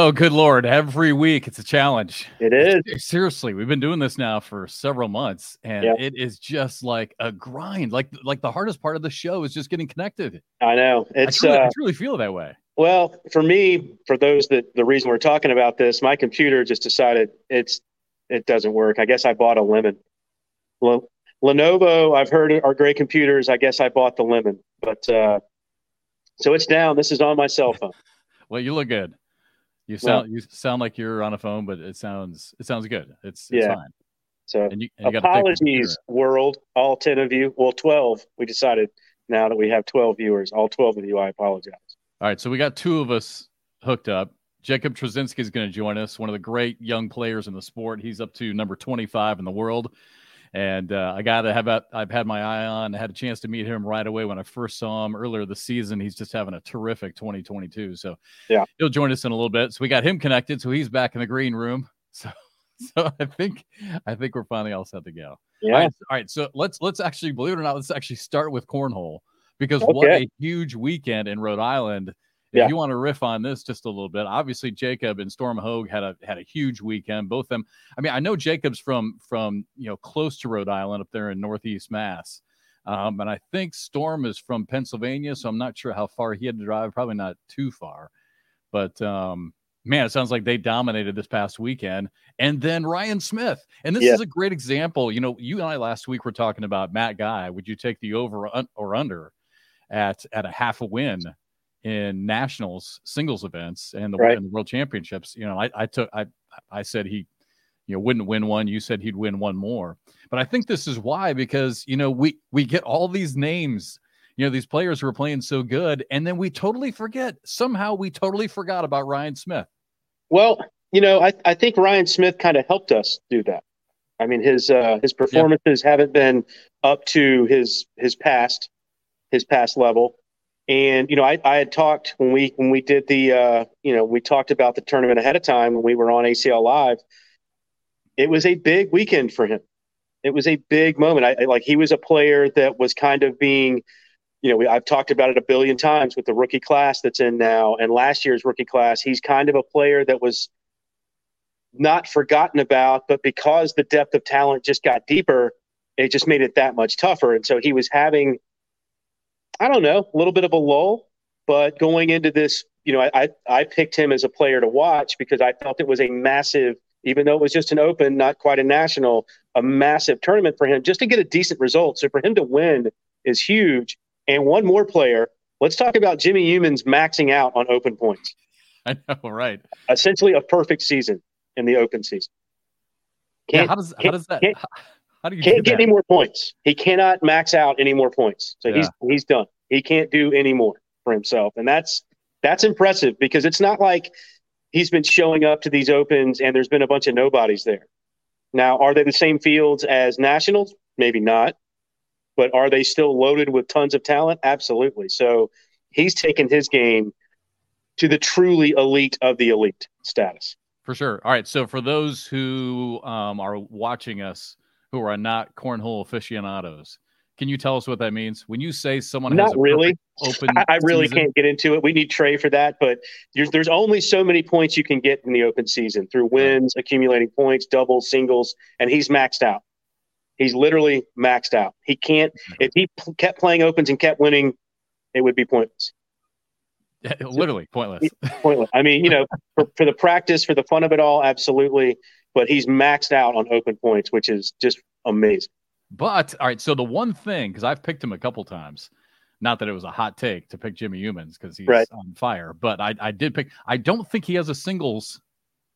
Oh, good lord! Every week it's a challenge. It is seriously. We've been doing this now for several months, and yeah. it is just like a grind. Like like the hardest part of the show is just getting connected. I know. It's I truly, uh, I truly feel that way. Well, for me, for those that the reason we're talking about this, my computer just decided it's it doesn't work. I guess I bought a lemon. Lenovo, I've heard are great computers. I guess I bought the lemon, but uh, so it's down. This is on my cell phone. well, you look good. You sound well, you sound like you're on a phone, but it sounds it sounds good. It's, it's yeah. fine. So and you, and you apologies, world, all ten of you. Well, twelve. We decided now that we have twelve viewers, all twelve of you. I apologize. All right, so we got two of us hooked up. Jacob Trzynski is going to join us, one of the great young players in the sport. He's up to number 25 in the world. And uh, I got to have I've had my eye on. I had a chance to meet him right away when I first saw him earlier this season. He's just having a terrific 2022. So yeah, he'll join us in a little bit. So we got him connected. So he's back in the green room. So so I think I think we're finally all set to go. Yeah. All right, all right, so let's let's actually believe it or not, let's actually start with cornhole because okay. what a huge weekend in Rhode Island. If yeah. you want to riff on this just a little bit, obviously Jacob and Storm Hogue had a had a huge weekend. Both them. I mean, I know Jacob's from from you know close to Rhode Island up there in Northeast Mass, um, and I think Storm is from Pennsylvania, so I'm not sure how far he had to drive. Probably not too far, but um, man, it sounds like they dominated this past weekend. And then Ryan Smith, and this yeah. is a great example. You know, you and I last week were talking about Matt Guy. Would you take the over or under at at a half a win? In nationals singles events and the, right. and the world championships. You know, I, I took I I said he you know wouldn't win one. You said he'd win one more. But I think this is why because you know we we get all these names. You know these players who are playing so good, and then we totally forget. Somehow we totally forgot about Ryan Smith. Well, you know, I, I think Ryan Smith kind of helped us do that. I mean, his uh, his performances yeah. haven't been up to his his past his past level. And you know, I, I had talked when we when we did the uh, you know we talked about the tournament ahead of time when we were on ACL Live. It was a big weekend for him. It was a big moment. I, I like he was a player that was kind of being, you know, we, I've talked about it a billion times with the rookie class that's in now and last year's rookie class. He's kind of a player that was not forgotten about, but because the depth of talent just got deeper, it just made it that much tougher. And so he was having I don't know, a little bit of a lull. But going into this, you know, I, I picked him as a player to watch because I felt it was a massive, even though it was just an open, not quite a national, a massive tournament for him just to get a decent result. So for him to win is huge. And one more player, let's talk about Jimmy Youmans maxing out on open points. I know, right? Essentially a perfect season in the open season. Can't, yeah, how does how does that? How do you can't get any more points? He cannot max out any more points. So yeah. he's he's done. He can't do any more for himself, and that's that's impressive because it's not like he's been showing up to these opens and there's been a bunch of nobodies there. Now, are they the same fields as nationals? Maybe not, but are they still loaded with tons of talent? Absolutely. So he's taken his game to the truly elite of the elite status. For sure. All right. So for those who um, are watching us who are not cornhole aficionados. Can you tell us what that means when you say someone not has really open? I, I really season? can't get into it. We need Trey for that, but there's there's only so many points you can get in the open season through wins, accumulating points, doubles, singles, and he's maxed out. He's literally maxed out. He can't. If he p- kept playing opens and kept winning, it would be pointless. Yeah, literally pointless. pointless. I mean, you know, for, for the practice, for the fun of it all, absolutely but he's maxed out on open points, which is just amazing. But all right, so the one thing because I've picked him a couple times, not that it was a hot take to pick Jimmy Youmans because he's right. on fire, but I, I did pick. I don't think he has a singles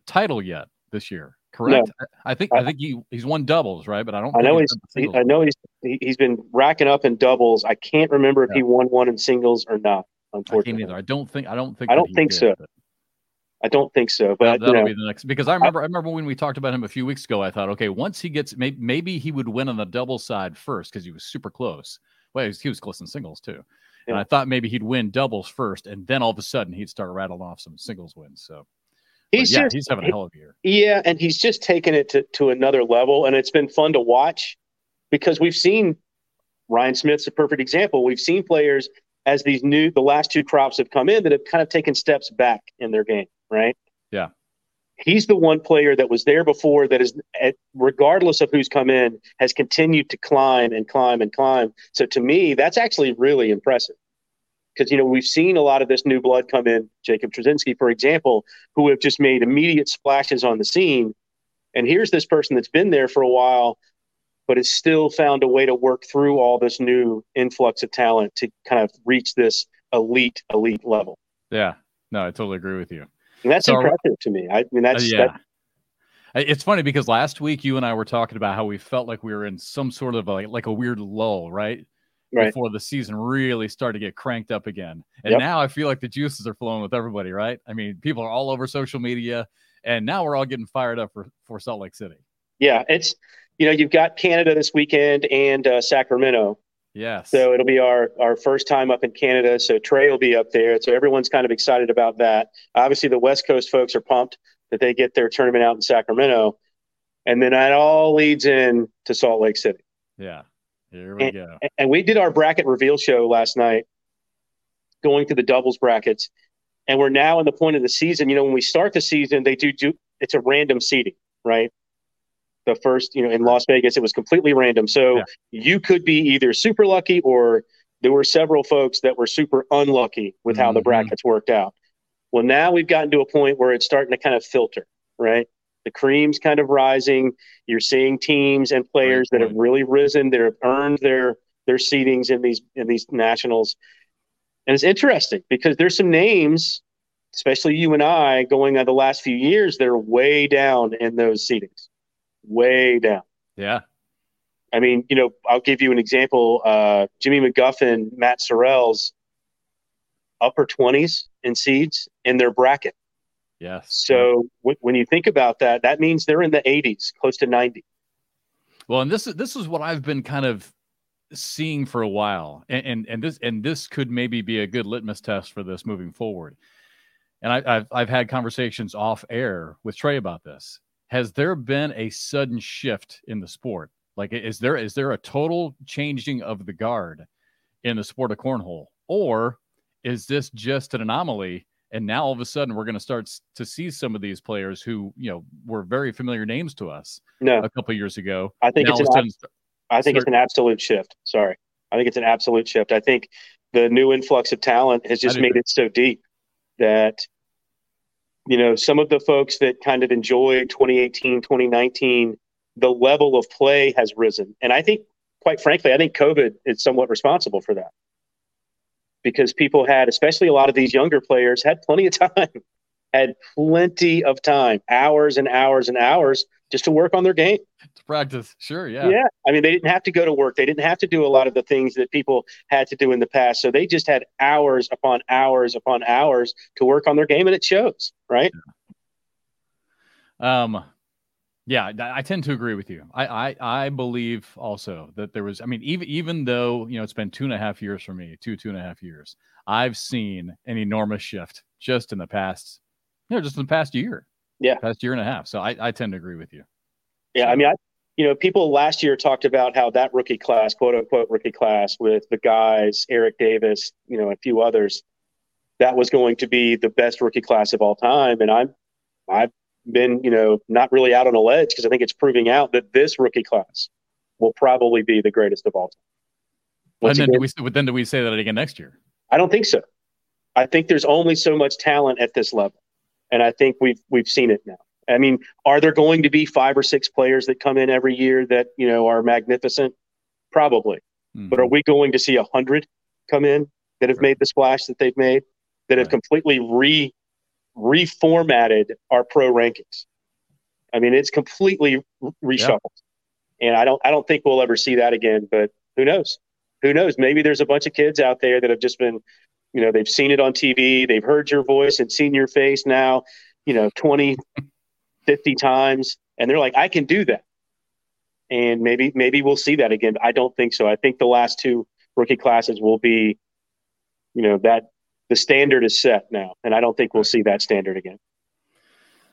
title yet this year. Correct. No. I think I think he he's won doubles, right? But I don't. I know he's. He, I know he's he's been racking up in doubles. I can't remember if he won one in singles or not. Unfortunately, I, I don't think. I don't think. I don't think did, so. But. I don't think so, but that'll you know, be the next because I remember I, I, remember when we talked about him a few weeks ago. I thought, okay, once he gets maybe, maybe he would win on the double side first because he was super close. Well, he was, he was close in singles too, yeah. and I thought maybe he'd win doubles first, and then all of a sudden he'd start rattling off some singles wins. So he's yeah, just, he's having a hell of a year. Yeah, and he's just taken it to to another level, and it's been fun to watch because we've seen Ryan Smith's a perfect example. We've seen players as these new the last two crops have come in that have kind of taken steps back in their game right? Yeah. He's the one player that was there before that is, regardless of who's come in, has continued to climb and climb and climb. So to me, that's actually really impressive. Because, you know, we've seen a lot of this new blood come in, Jacob Trzynski, for example, who have just made immediate splashes on the scene. And here's this person that's been there for a while, but has still found a way to work through all this new influx of talent to kind of reach this elite, elite level. Yeah. No, I totally agree with you. And that's so, impressive to me. I mean, that's, uh, yeah. That, it's funny because last week you and I were talking about how we felt like we were in some sort of a, like a weird lull, right? Right. Before the season really started to get cranked up again. And yep. now I feel like the juices are flowing with everybody, right? I mean, people are all over social media and now we're all getting fired up for, for Salt Lake City. Yeah. It's, you know, you've got Canada this weekend and uh, Sacramento. Yes. So it'll be our our first time up in Canada. So Trey will be up there. So everyone's kind of excited about that. Obviously, the West Coast folks are pumped that they get their tournament out in Sacramento, and then that all leads in to Salt Lake City. Yeah. Here we and, go. And we did our bracket reveal show last night, going through the doubles brackets, and we're now in the point of the season. You know, when we start the season, they do do it's a random seeding, right? The first, you know, in Las Vegas, it was completely random. So yeah. you could be either super lucky or there were several folks that were super unlucky with how mm-hmm. the brackets worked out. Well, now we've gotten to a point where it's starting to kind of filter, right? The cream's kind of rising. You're seeing teams and players that have really risen, that have earned their their seedings in these in these nationals. And it's interesting because there's some names, especially you and I, going on the last few years, that are way down in those seedings way down. Yeah. I mean, you know, I'll give you an example. Uh, Jimmy McGuffin, Matt Sorrells, upper 20s in seeds in their bracket. Yes. So w- when you think about that, that means they're in the 80s, close to 90. Well, and this is this is what I've been kind of seeing for a while, and and, and this and this could maybe be a good litmus test for this moving forward. And I, I've I've had conversations off air with Trey about this has there been a sudden shift in the sport? Like, is there is there a total changing of the guard in the sport of cornhole, or is this just an anomaly? And now all of a sudden we're going to start to see some of these players who you know were very familiar names to us no. a couple years ago. I think now it's an, ab- I think start- it's an absolute shift. Sorry, I think it's an absolute shift. I think the new influx of talent has just made it so deep that you know, some of the folks that kind of enjoyed 2018, 2019, the level of play has risen. And I think, quite frankly, I think COVID is somewhat responsible for that because people had, especially a lot of these younger players, had plenty of time, had plenty of time, hours and hours and hours just to work on their game. To practice, sure, yeah. Yeah. I mean, they didn't have to go to work. They didn't have to do a lot of the things that people had to do in the past. So they just had hours upon hours upon hours to work on their game, and it shows, right? Um, yeah, I tend to agree with you. I, I I believe also that there was. I mean, even even though you know it's been two and a half years for me, two two and a half years, I've seen an enormous shift just in the past, you know, just in the past year. Yeah. Past year and a half. So I, I tend to agree with you. Yeah. I mean, I, you know, people last year talked about how that rookie class, quote unquote rookie class with the guys, Eric Davis, you know, a few others, that was going to be the best rookie class of all time. And I'm, I've been, you know, not really out on a ledge because I think it's proving out that this rookie class will probably be the greatest of all time. Once and then, again, do we, then do we say that again next year? I don't think so. I think there's only so much talent at this level and I think we've we've seen it now. I mean, are there going to be five or six players that come in every year that you know are magnificent? Probably, mm-hmm. but are we going to see a hundred come in that have right. made the splash that they've made, that right. have completely re reformatted our pro rankings? I mean, it's completely reshuffled, yeah. and I don't I don't think we'll ever see that again. But who knows? Who knows? Maybe there's a bunch of kids out there that have just been you know they've seen it on tv they've heard your voice and seen your face now you know 20 50 times and they're like i can do that. And maybe maybe we'll see that again. I don't think so. I think the last two rookie classes will be you know that the standard is set now and i don't think we'll see that standard again.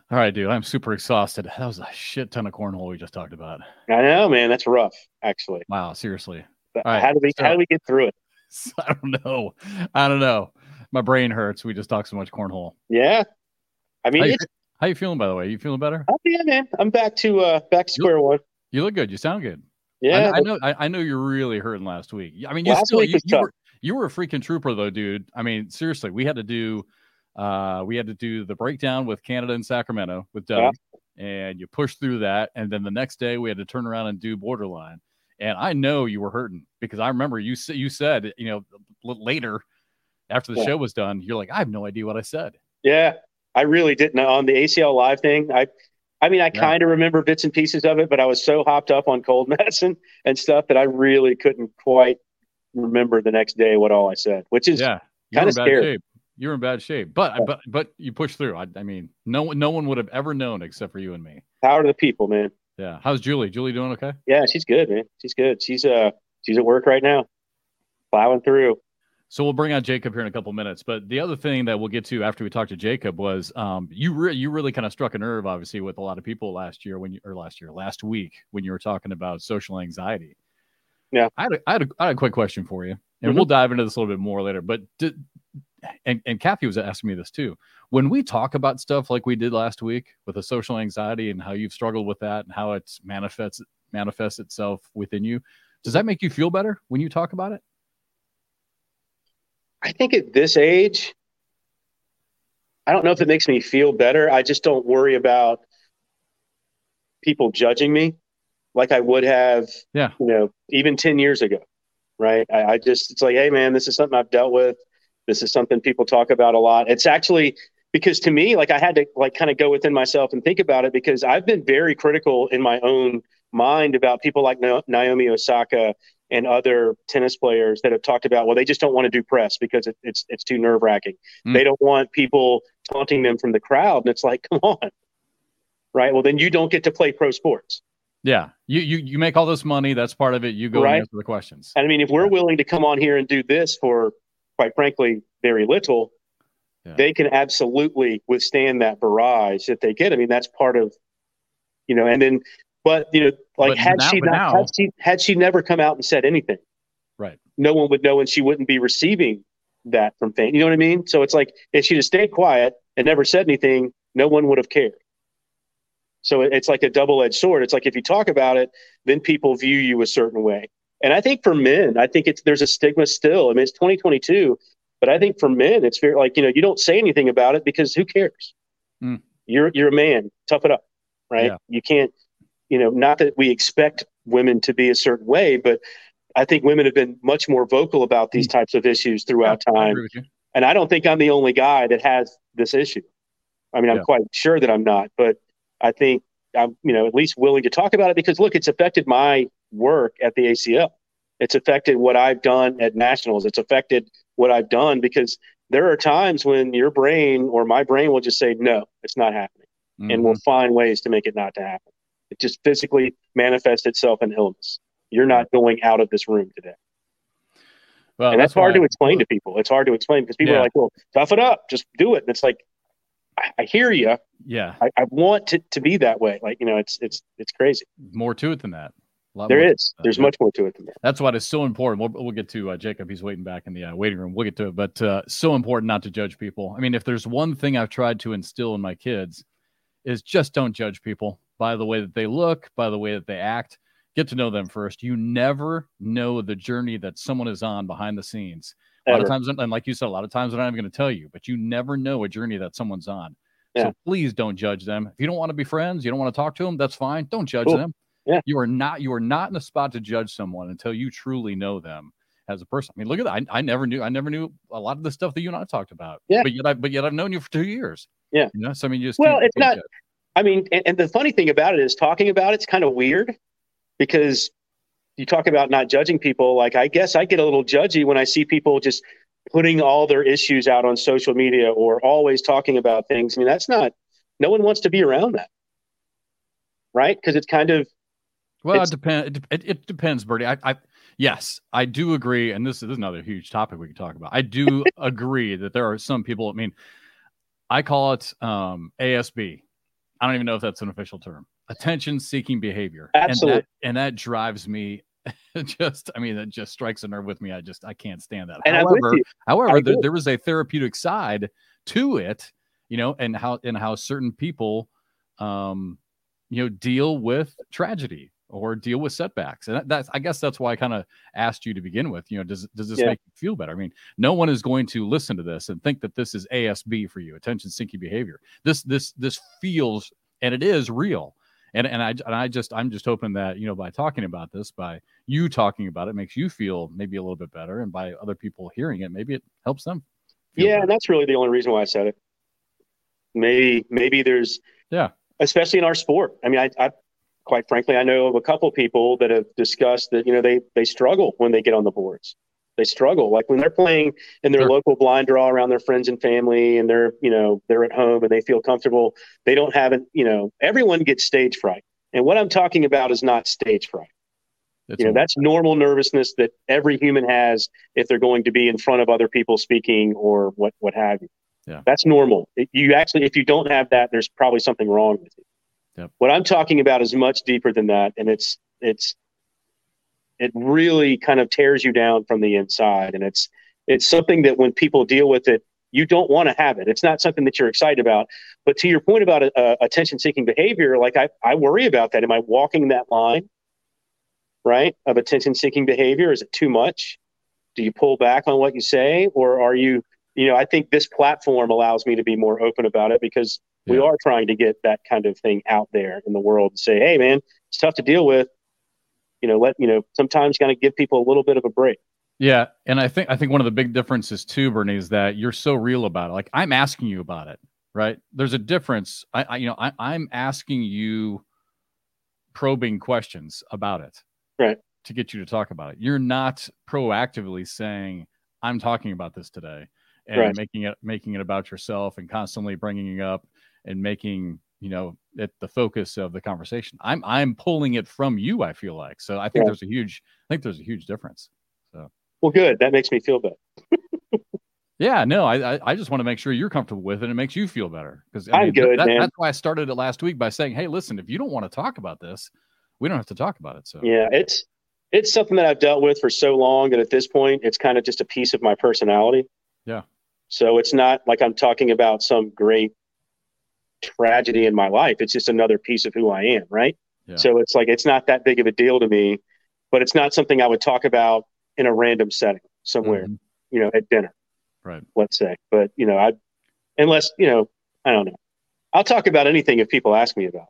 All right dude i'm super exhausted. That was a shit ton of cornhole we just talked about. I know man that's rough actually. Wow seriously. How do we so, how do we get through it I don't know. I don't know. My brain hurts. We just talk so much cornhole. Yeah. I mean, I, How you feeling, by the way? You feeling better? Oh, yeah, man. I'm back to uh back to square you, one. You look good. You sound good. Yeah, I, I know. I, I, know you're really hurting last week. I mean, you still you, you were you were a freaking trooper though, dude. I mean, seriously, we had to do uh we had to do the breakdown with Canada and Sacramento with Doug, yeah. and you pushed through that, and then the next day we had to turn around and do borderline. And I know you were hurting because I remember you you said you know later after the yeah. show was done, you're like, I have no idea what I said. Yeah, I really didn't uh, on the ACL live thing. I, I mean, I yeah. kind of remember bits and pieces of it, but I was so hopped up on cold medicine and stuff that I really couldn't quite remember the next day what all I said, which is yeah, kind of scary. Shape. You're in bad shape, but yeah. but but you pushed through. I, I mean, no one no one would have ever known except for you and me. Power to the people, man. Yeah. How's Julie? Julie doing okay? Yeah, she's good, man. She's good. She's uh she's at work right now, plowing through. So we'll bring on Jacob here in a couple minutes. But the other thing that we'll get to after we talk to Jacob was um, you re- you really kind of struck a nerve, obviously, with a lot of people last year when you or last year last week when you were talking about social anxiety. Yeah, I had a, I had a, I had a quick question for you, and mm-hmm. we'll dive into this a little bit more later. But did, and and Kathy was asking me this too. When we talk about stuff like we did last week with the social anxiety and how you've struggled with that and how it manifests manifests itself within you, does that make you feel better when you talk about it? I think at this age, I don't know if it makes me feel better. I just don't worry about people judging me like I would have, yeah. you know, even 10 years ago. Right. I, I just, it's like, hey, man, this is something I've dealt with. This is something people talk about a lot. It's actually because to me, like I had to like kind of go within myself and think about it because I've been very critical in my own mind about people like Naomi Osaka and other tennis players that have talked about well they just don't want to do press because it, it's it's too nerve wracking. Mm. They don't want people taunting them from the crowd, and it's like come on, right? Well then you don't get to play pro sports. Yeah, you you you make all this money. That's part of it. You go right? and answer the questions. And I mean, if we're willing to come on here and do this for quite frankly very little, yeah. they can absolutely withstand that barrage that they get. I mean, that's part of you know, and then but you know, like but had now, she not now, had she had she never come out and said anything, right? No one would know, and she wouldn't be receiving that from fame. You know what I mean? So it's like if she just stayed quiet and never said anything, no one would have cared. So it's like a double edged sword. It's like if you talk about it, then people view you a certain way. And I think for men, I think it's there's a stigma still. I mean, it's 2022, but I think for men, it's very like you know you don't say anything about it because who cares? Mm. You're you're a man, tough it up, right? Yeah. You can't you know, not that we expect women to be a certain way, but I think women have been much more vocal about these mm. types of issues throughout yeah, time. I and I don't think I'm the only guy that has this issue. I mean, I'm yeah. quite sure that I'm not, but I think I'm, you know, at least willing to talk about it because look, it's affected my work at the ACL. It's affected what I've done at nationals. It's affected what I've done because there are times when your brain or my brain will just say, no, it's not happening. Mm-hmm. And we'll find ways to make it not to happen. It just physically manifests itself in illness. You're not going out of this room today. Well, and that's, that's hard to explain to people. It's hard to explain because people yeah. are like, well, tough it up, just do it. And it's like, I, I hear you. Yeah. I, I, want to, to be that way. Like, you know, it's, it's, it's crazy. More to it than that. There is. There's yeah. much more to it than that. That's why it's so important. We'll, we'll get to uh, Jacob. He's waiting back in the uh, waiting room. We'll get to it. But uh, so important not to judge people. I mean, if there's one thing I've tried to instill in my kids, is just don't judge people by the way that they look, by the way that they act. Get to know them first. You never know the journey that someone is on behind the scenes. A lot of times, and like you said, a lot of times I'm not even going to tell you, but you never know a journey that someone's on. Yeah. So please don't judge them. If you don't want to be friends, you don't want to talk to them, that's fine. Don't judge cool. them. Yeah. You are not you are not in a spot to judge someone until you truly know them as a person. I mean, look at that. I, I never knew I never knew a lot of the stuff that you and I talked about. Yeah. But yet I but yet I've known you for two years. Yeah. You know, so I mean you just well, it's not judge. I mean, and, and, the funny thing about it is talking about it's kind of weird because you talk about not judging people. Like, I guess I get a little judgy when I see people just putting all their issues out on social media or always talking about things. I mean, that's not, no one wants to be around that. Right. Because it's kind of, well, it depends. It, it, it, depends, Bernie. I, I, yes, I do agree. And this, this is another huge topic we can talk about. I do agree that there are some people, I mean, I call it um, ASB, I don't even know if that's an official term. Attention seeking behavior. Absolutely. And that, and that drives me just I mean it just strikes a nerve with me. I just I can't stand that. And however, however, there, there was a therapeutic side to it you know, and how and how certain people, um, you know, deal with tragedy or deal with setbacks. And that's, I guess that's why I kind of asked you to begin with, you know, does, does this yeah. make you feel better? I mean, no one is going to listen to this and think that this is ASB for you, attention seeking behavior. This, this, this feels, and it is real. And, and I, and I just, I'm just hoping that, you know, by talking about this, by you talking about it makes you feel maybe a little bit better. And by other people hearing it, maybe it helps them. Yeah. Better. And that's really the only reason why I said it. Maybe, maybe there's, yeah, especially in our sport. I mean, I, I quite frankly, I know of a couple people that have discussed that you know they they struggle when they get on the boards. They struggle like when they're playing in their sure. local blind draw around their friends and family, and they're you know they're at home and they feel comfortable. They don't have it. You know, everyone gets stage fright, and what I'm talking about is not stage fright. That's you know, that's normal nervousness that every human has if they're going to be in front of other people speaking or what what have you. Yeah. That's normal. You actually, if you don't have that, there's probably something wrong with you. Yep. What I'm talking about is much deeper than that, and it's it's it really kind of tears you down from the inside, and it's it's something that when people deal with it, you don't want to have it. It's not something that you're excited about. But to your point about uh, attention-seeking behavior, like I I worry about that. Am I walking that line, right, of attention-seeking behavior? Is it too much? Do you pull back on what you say, or are you you know, I think this platform allows me to be more open about it because yeah. we are trying to get that kind of thing out there in the world and say, hey, man, it's tough to deal with. You know, let you know sometimes kind of give people a little bit of a break. Yeah, and I think I think one of the big differences too, Bernie, is that you're so real about it. Like I'm asking you about it, right? There's a difference. I, I you know, I, I'm asking you probing questions about it, right? To get you to talk about it. You're not proactively saying, "I'm talking about this today." and right. making it making it about yourself and constantly bringing it up and making you know it the focus of the conversation. I'm i'm pulling it from you i feel like. So i think yeah. there's a huge i think there's a huge difference. So. Well good. That makes me feel better. Yeah no I, I just want to make sure you're comfortable with it. And it makes you feel better. Because I am good that, man. that's why i started it last week by saying hey listen if you don't want to talk about this we don't have to talk about it so. Yeah it's it's something that i've dealt with for so long that at this point it's kind of just a piece of my personality. Yeah. So it's not like I'm talking about some great tragedy in my life. It's just another piece of who I am, right? Yeah. So it's like it's not that big of a deal to me, but it's not something I would talk about in a random setting somewhere, mm-hmm. you know, at dinner. Right. Let's say. But, you know, I unless, you know, I don't know. I'll talk about anything if people ask me about.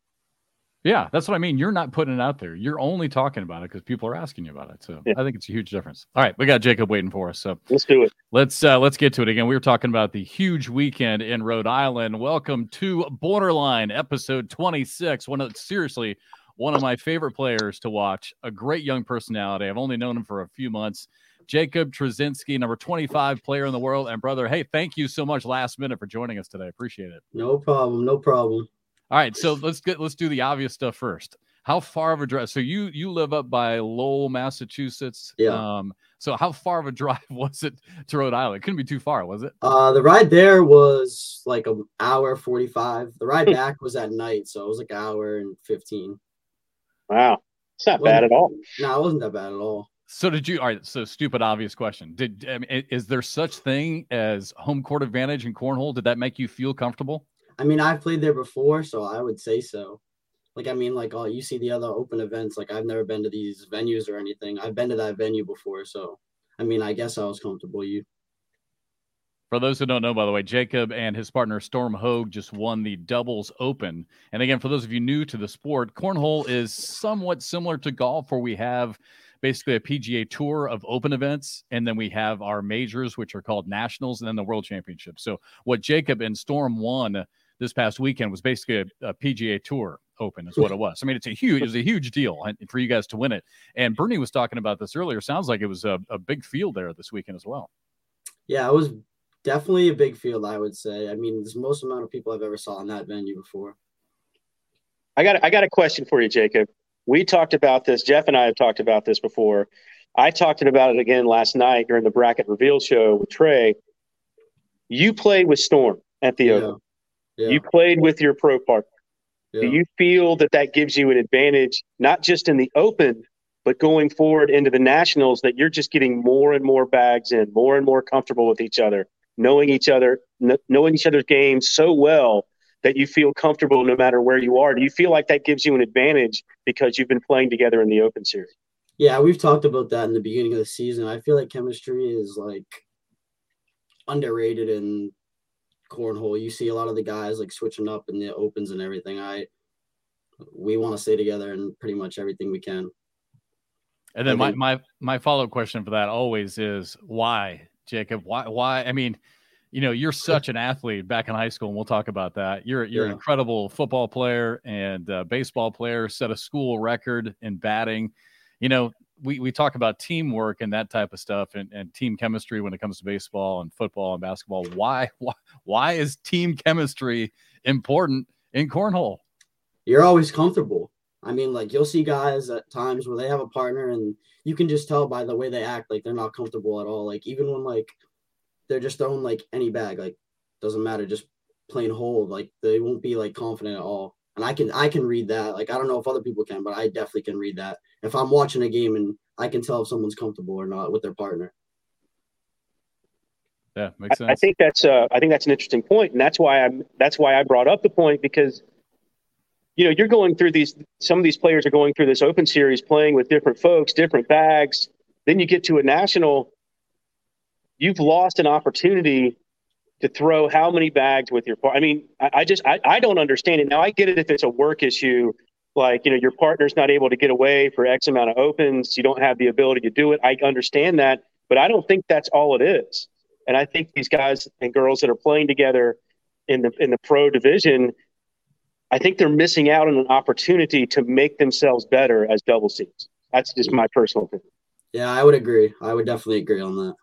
Yeah, that's what I mean. You're not putting it out there. You're only talking about it because people are asking you about it. So yeah. I think it's a huge difference. All right, we got Jacob waiting for us. So let's do it. Let's uh, let's get to it again. We were talking about the huge weekend in Rhode Island. Welcome to Borderline, episode 26. One of seriously one of my favorite players to watch. A great young personality. I've only known him for a few months. Jacob Trzynski, number 25 player in the world. And brother, hey, thank you so much last minute for joining us today. Appreciate it. No problem. No problem. All right, so let's get let's do the obvious stuff first. How far of a drive? So you you live up by Lowell, Massachusetts. Yeah. Um, so how far of a drive was it to Rhode Island? It couldn't be too far, was it? Uh, the ride there was like an hour forty five. The ride back was at night, so it was like an hour and fifteen. Wow, it's not bad at all. No, it wasn't that bad at all. So did you? All right. So stupid, obvious question. Did I mean, is there such thing as home court advantage in cornhole? Did that make you feel comfortable? I mean, I've played there before, so I would say so. Like, I mean, like, all you see the other open events. Like, I've never been to these venues or anything. I've been to that venue before, so I mean, I guess I was comfortable. You. For those who don't know, by the way, Jacob and his partner Storm Hogue just won the doubles open. And again, for those of you new to the sport, cornhole is somewhat similar to golf, where we have basically a PGA tour of open events, and then we have our majors, which are called nationals, and then the world championship. So what Jacob and Storm won this past weekend was basically a, a PGA Tour Open, is what it was. I mean, it's a huge, it was a huge deal for you guys to win it. And Bernie was talking about this earlier. Sounds like it was a, a big field there this weekend as well. Yeah, it was definitely a big field. I would say. I mean, there's the most amount of people I've ever saw in that venue before. I got I got a question for you, Jacob. We talked about this. Jeff and I have talked about this before. I talked about it again last night during the bracket reveal show with Trey. You played with Storm at the yeah. Open. Yeah. You played with your pro partner. Yeah. Do you feel that that gives you an advantage, not just in the open, but going forward into the nationals, that you're just getting more and more bags in, more and more comfortable with each other, knowing each other, knowing each other's games so well that you feel comfortable no matter where you are? Do you feel like that gives you an advantage because you've been playing together in the Open Series? Yeah, we've talked about that in the beginning of the season. I feel like chemistry is like underrated in cornhole. You see a lot of the guys like switching up in the opens and everything. I we want to stay together in pretty much everything we can. And then my my my follow up question for that always is why, Jacob? Why why? I mean, you know, you're such an athlete back in high school, and we'll talk about that. You're you're yeah. an incredible football player and uh, baseball player, set a school record in batting. You know, we, we talk about teamwork and that type of stuff and, and team chemistry when it comes to baseball and football and basketball. Why why why is team chemistry important in cornhole? You're always comfortable. I mean, like you'll see guys at times where they have a partner and you can just tell by the way they act like they're not comfortable at all. Like even when like they're just throwing like any bag, like doesn't matter, just plain hold, like they won't be like confident at all. And I can I can read that. Like I don't know if other people can, but I definitely can read that. If I'm watching a game and I can tell if someone's comfortable or not with their partner. Yeah, makes sense. I, I think that's uh, I think that's an interesting point, and that's why I'm that's why I brought up the point because you know, you're going through these, some of these players are going through this open series playing with different folks, different bags. Then you get to a national, you've lost an opportunity to throw how many bags with your. I mean, I, I just, I, I don't understand it. Now, I get it if it's a work issue, like, you know, your partner's not able to get away for X amount of opens, you don't have the ability to do it. I understand that, but I don't think that's all it is. And I think these guys and girls that are playing together in the in the pro division, I think they're missing out on an opportunity to make themselves better as double C's. That's just my personal opinion. Yeah, I would agree. I would definitely agree on that.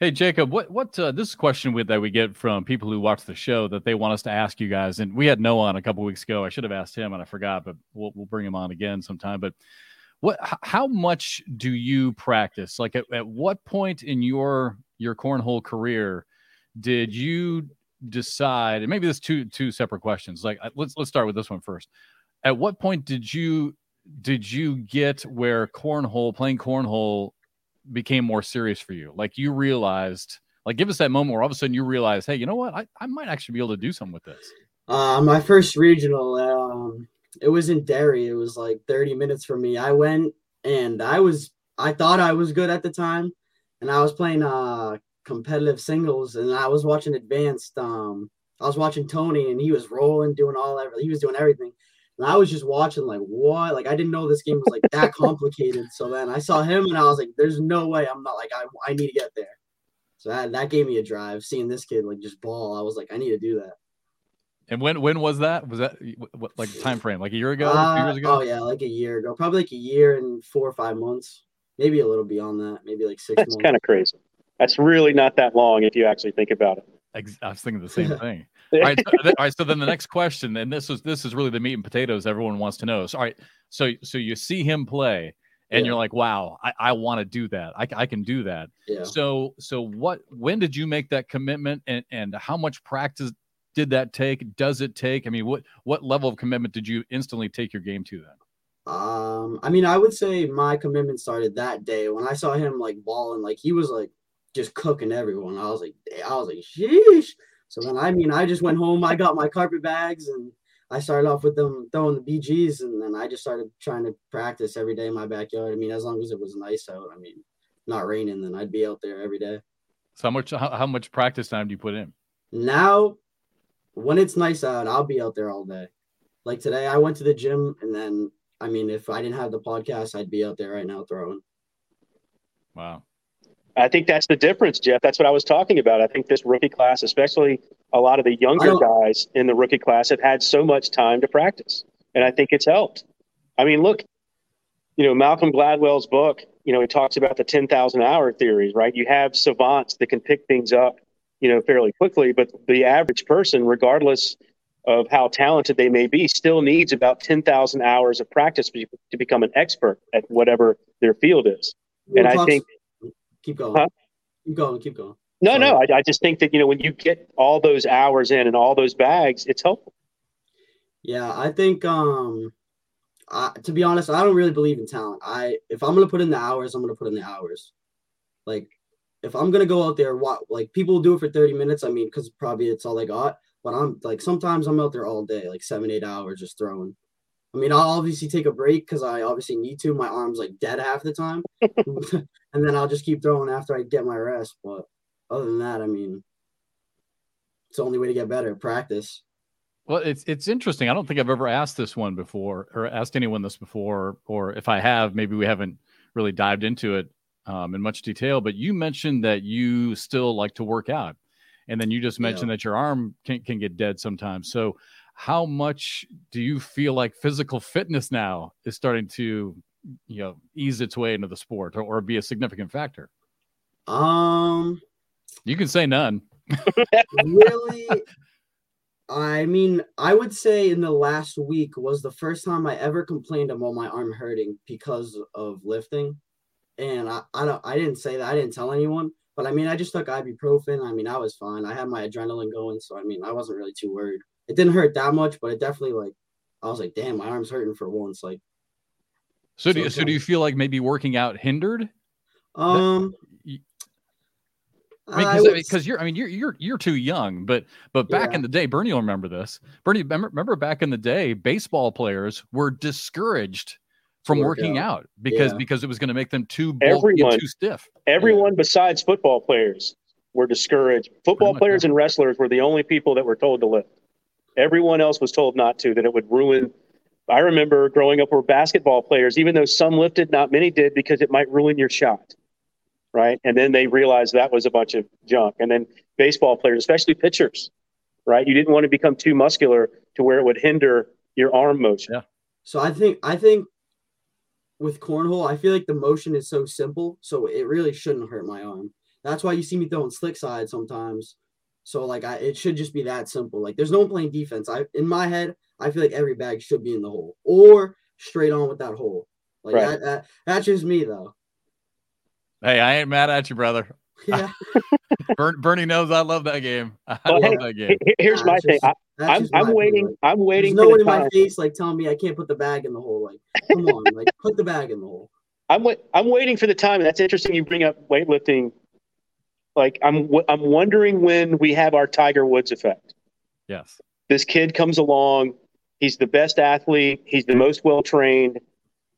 Hey Jacob, what what uh, this question with that we get from people who watch the show that they want us to ask you guys, and we had Noah on a couple weeks ago. I should have asked him and I forgot, but we'll we'll bring him on again sometime. But what how much do you practice? Like at, at what point in your your cornhole career did you decide and maybe there's two two separate questions like uh, let's let's start with this one first at what point did you did you get where cornhole playing cornhole became more serious for you like you realized like give us that moment where all of a sudden you realize hey you know what i, I might actually be able to do something with this uh, my first regional um, it was in Derry it was like 30 minutes from me i went and i was i thought i was good at the time and i was playing uh competitive singles, and I was watching advanced. Um, I was watching Tony, and he was rolling, doing all that. He was doing everything, I was just watching, like, what? Like, I didn't know this game was like that complicated. So then I saw him, and I was like, "There's no way I'm not like I I need to get there." So that that gave me a drive. Seeing this kid like just ball, I was like, I need to do that. And when when was that? Was that what, like time frame? Like a year ago? Uh, years ago? Oh yeah, like a year ago. Probably like a year and four or five months. Maybe a little beyond that. Maybe like six. That's kind of crazy. That's really not that long if you actually think about it. I was thinking the same thing. All, right, so, all right. So then the next question, and this is this is really the meat and potatoes everyone wants to know. So all right, so so you see him play, and yeah. you're like, wow, I, I want to do that. I, I can do that. Yeah. So so what? When did you make that commitment, and and how much practice did that take? Does it take? I mean, what what level of commitment did you instantly take your game to then? Um, I mean, I would say my commitment started that day when I saw him like balling. Like he was like just cooking everyone. I was like, I was like, sheesh. So then, I mean, I just went home. I got my carpet bags and I started off with them throwing the BGs, and then I just started trying to practice every day in my backyard. I mean, as long as it was nice out, I mean, not raining, then I'd be out there every day. So how much how, how much practice time do you put in? Now, when it's nice out, I'll be out there all day. Like today, I went to the gym, and then I mean, if I didn't have the podcast, I'd be out there right now throwing. Wow. I think that's the difference, Jeff. That's what I was talking about. I think this rookie class, especially a lot of the younger guys in the rookie class, have had so much time to practice, and I think it's helped. I mean, look, you know, Malcolm Gladwell's book. You know, he talks about the ten thousand hour theories, right? You have savants that can pick things up, you know, fairly quickly, but the average person, regardless of how talented they may be, still needs about ten thousand hours of practice to become an expert at whatever their field is. and I think Keep going. Huh? Keep going. Keep going. No, Sorry. no. I, I just think that you know when you get all those hours in and all those bags, it's helpful. Yeah, I think. um I, to be honest, I don't really believe in talent. I if I'm gonna put in the hours, I'm gonna put in the hours. Like if I'm gonna go out there, what like people do it for 30 minutes. I mean, because probably it's all they got. But I'm like sometimes I'm out there all day, like seven, eight hours just throwing. I mean, I'll obviously take a break because I obviously need to. My arm's like dead half the time, and then I'll just keep throwing after I get my rest. But other than that, I mean, it's the only way to get better. Practice. Well, it's it's interesting. I don't think I've ever asked this one before, or asked anyone this before, or if I have, maybe we haven't really dived into it um, in much detail. But you mentioned that you still like to work out, and then you just mentioned yeah. that your arm can can get dead sometimes. So how much do you feel like physical fitness now is starting to you know ease its way into the sport or, or be a significant factor? Um you can say none. really? I mean i would say in the last week was the first time i ever complained about my arm hurting because of lifting. And i i don't i didn't say that i didn't tell anyone but i mean i just took ibuprofen. I mean i was fine. I had my adrenaline going so i mean i wasn't really too worried. It didn't hurt that much, but it definitely like I was like, damn, my arm's hurting for once. Like, so do you, so do you feel like maybe working out hindered? Um, I mean, because you're, I mean, you're you're you're too young, but but back yeah. in the day, Bernie will remember this. Bernie, remember, remember back in the day, baseball players were discouraged from working out, out because yeah. because it was going to make them too bulky everyone, too stiff. Everyone yeah. besides football players were discouraged. Football players and wrestlers were the only people that were told to lift. Everyone else was told not to, that it would ruin. I remember growing up where basketball players, even though some lifted, not many did because it might ruin your shot. Right. And then they realized that was a bunch of junk. And then baseball players, especially pitchers, right? You didn't want to become too muscular to where it would hinder your arm motion. Yeah. So I think, I think with cornhole, I feel like the motion is so simple. So it really shouldn't hurt my arm. That's why you see me throwing slick side sometimes so like I it should just be that simple. Like there's no one playing defense. I in my head, I feel like every bag should be in the hole or straight on with that hole. Like right. that, that that's just me though. Hey, I ain't mad at you, brother. Yeah. Bernie knows I love that game. I well, love hey, that game. Here's nah, my thing. I, am I'm waiting. I'm waiting. There's no one in my face like telling me I can't put the bag in the hole. Like, come on, like put the bag in the hole. I'm wait, I'm waiting for the time, and that's interesting. You bring up weightlifting like I'm I'm wondering when we have our Tiger Woods effect. Yes. This kid comes along, he's the best athlete, he's the most well trained,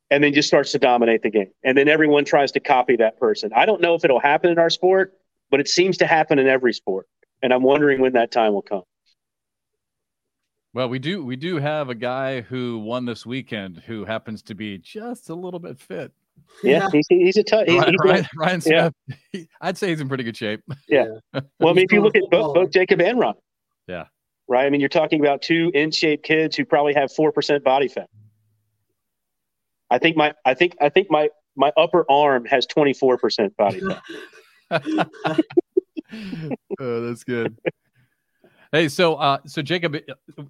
and then just starts to dominate the game. And then everyone tries to copy that person. I don't know if it'll happen in our sport, but it seems to happen in every sport. And I'm wondering when that time will come. Well, we do we do have a guy who won this weekend who happens to be just a little bit fit. Yeah, he's, he's a tough. Ryan, Ryan, Ryan, Smith. Yeah. He, I'd say he's in pretty good shape. Yeah. Well, I mean, if you look at both, both Jacob and Ron. Yeah. Right. I mean, you're talking about two in shape kids who probably have four percent body fat. I think my I think I think my my upper arm has 24 percent body fat. oh, that's good. Hey, so uh, so Jacob,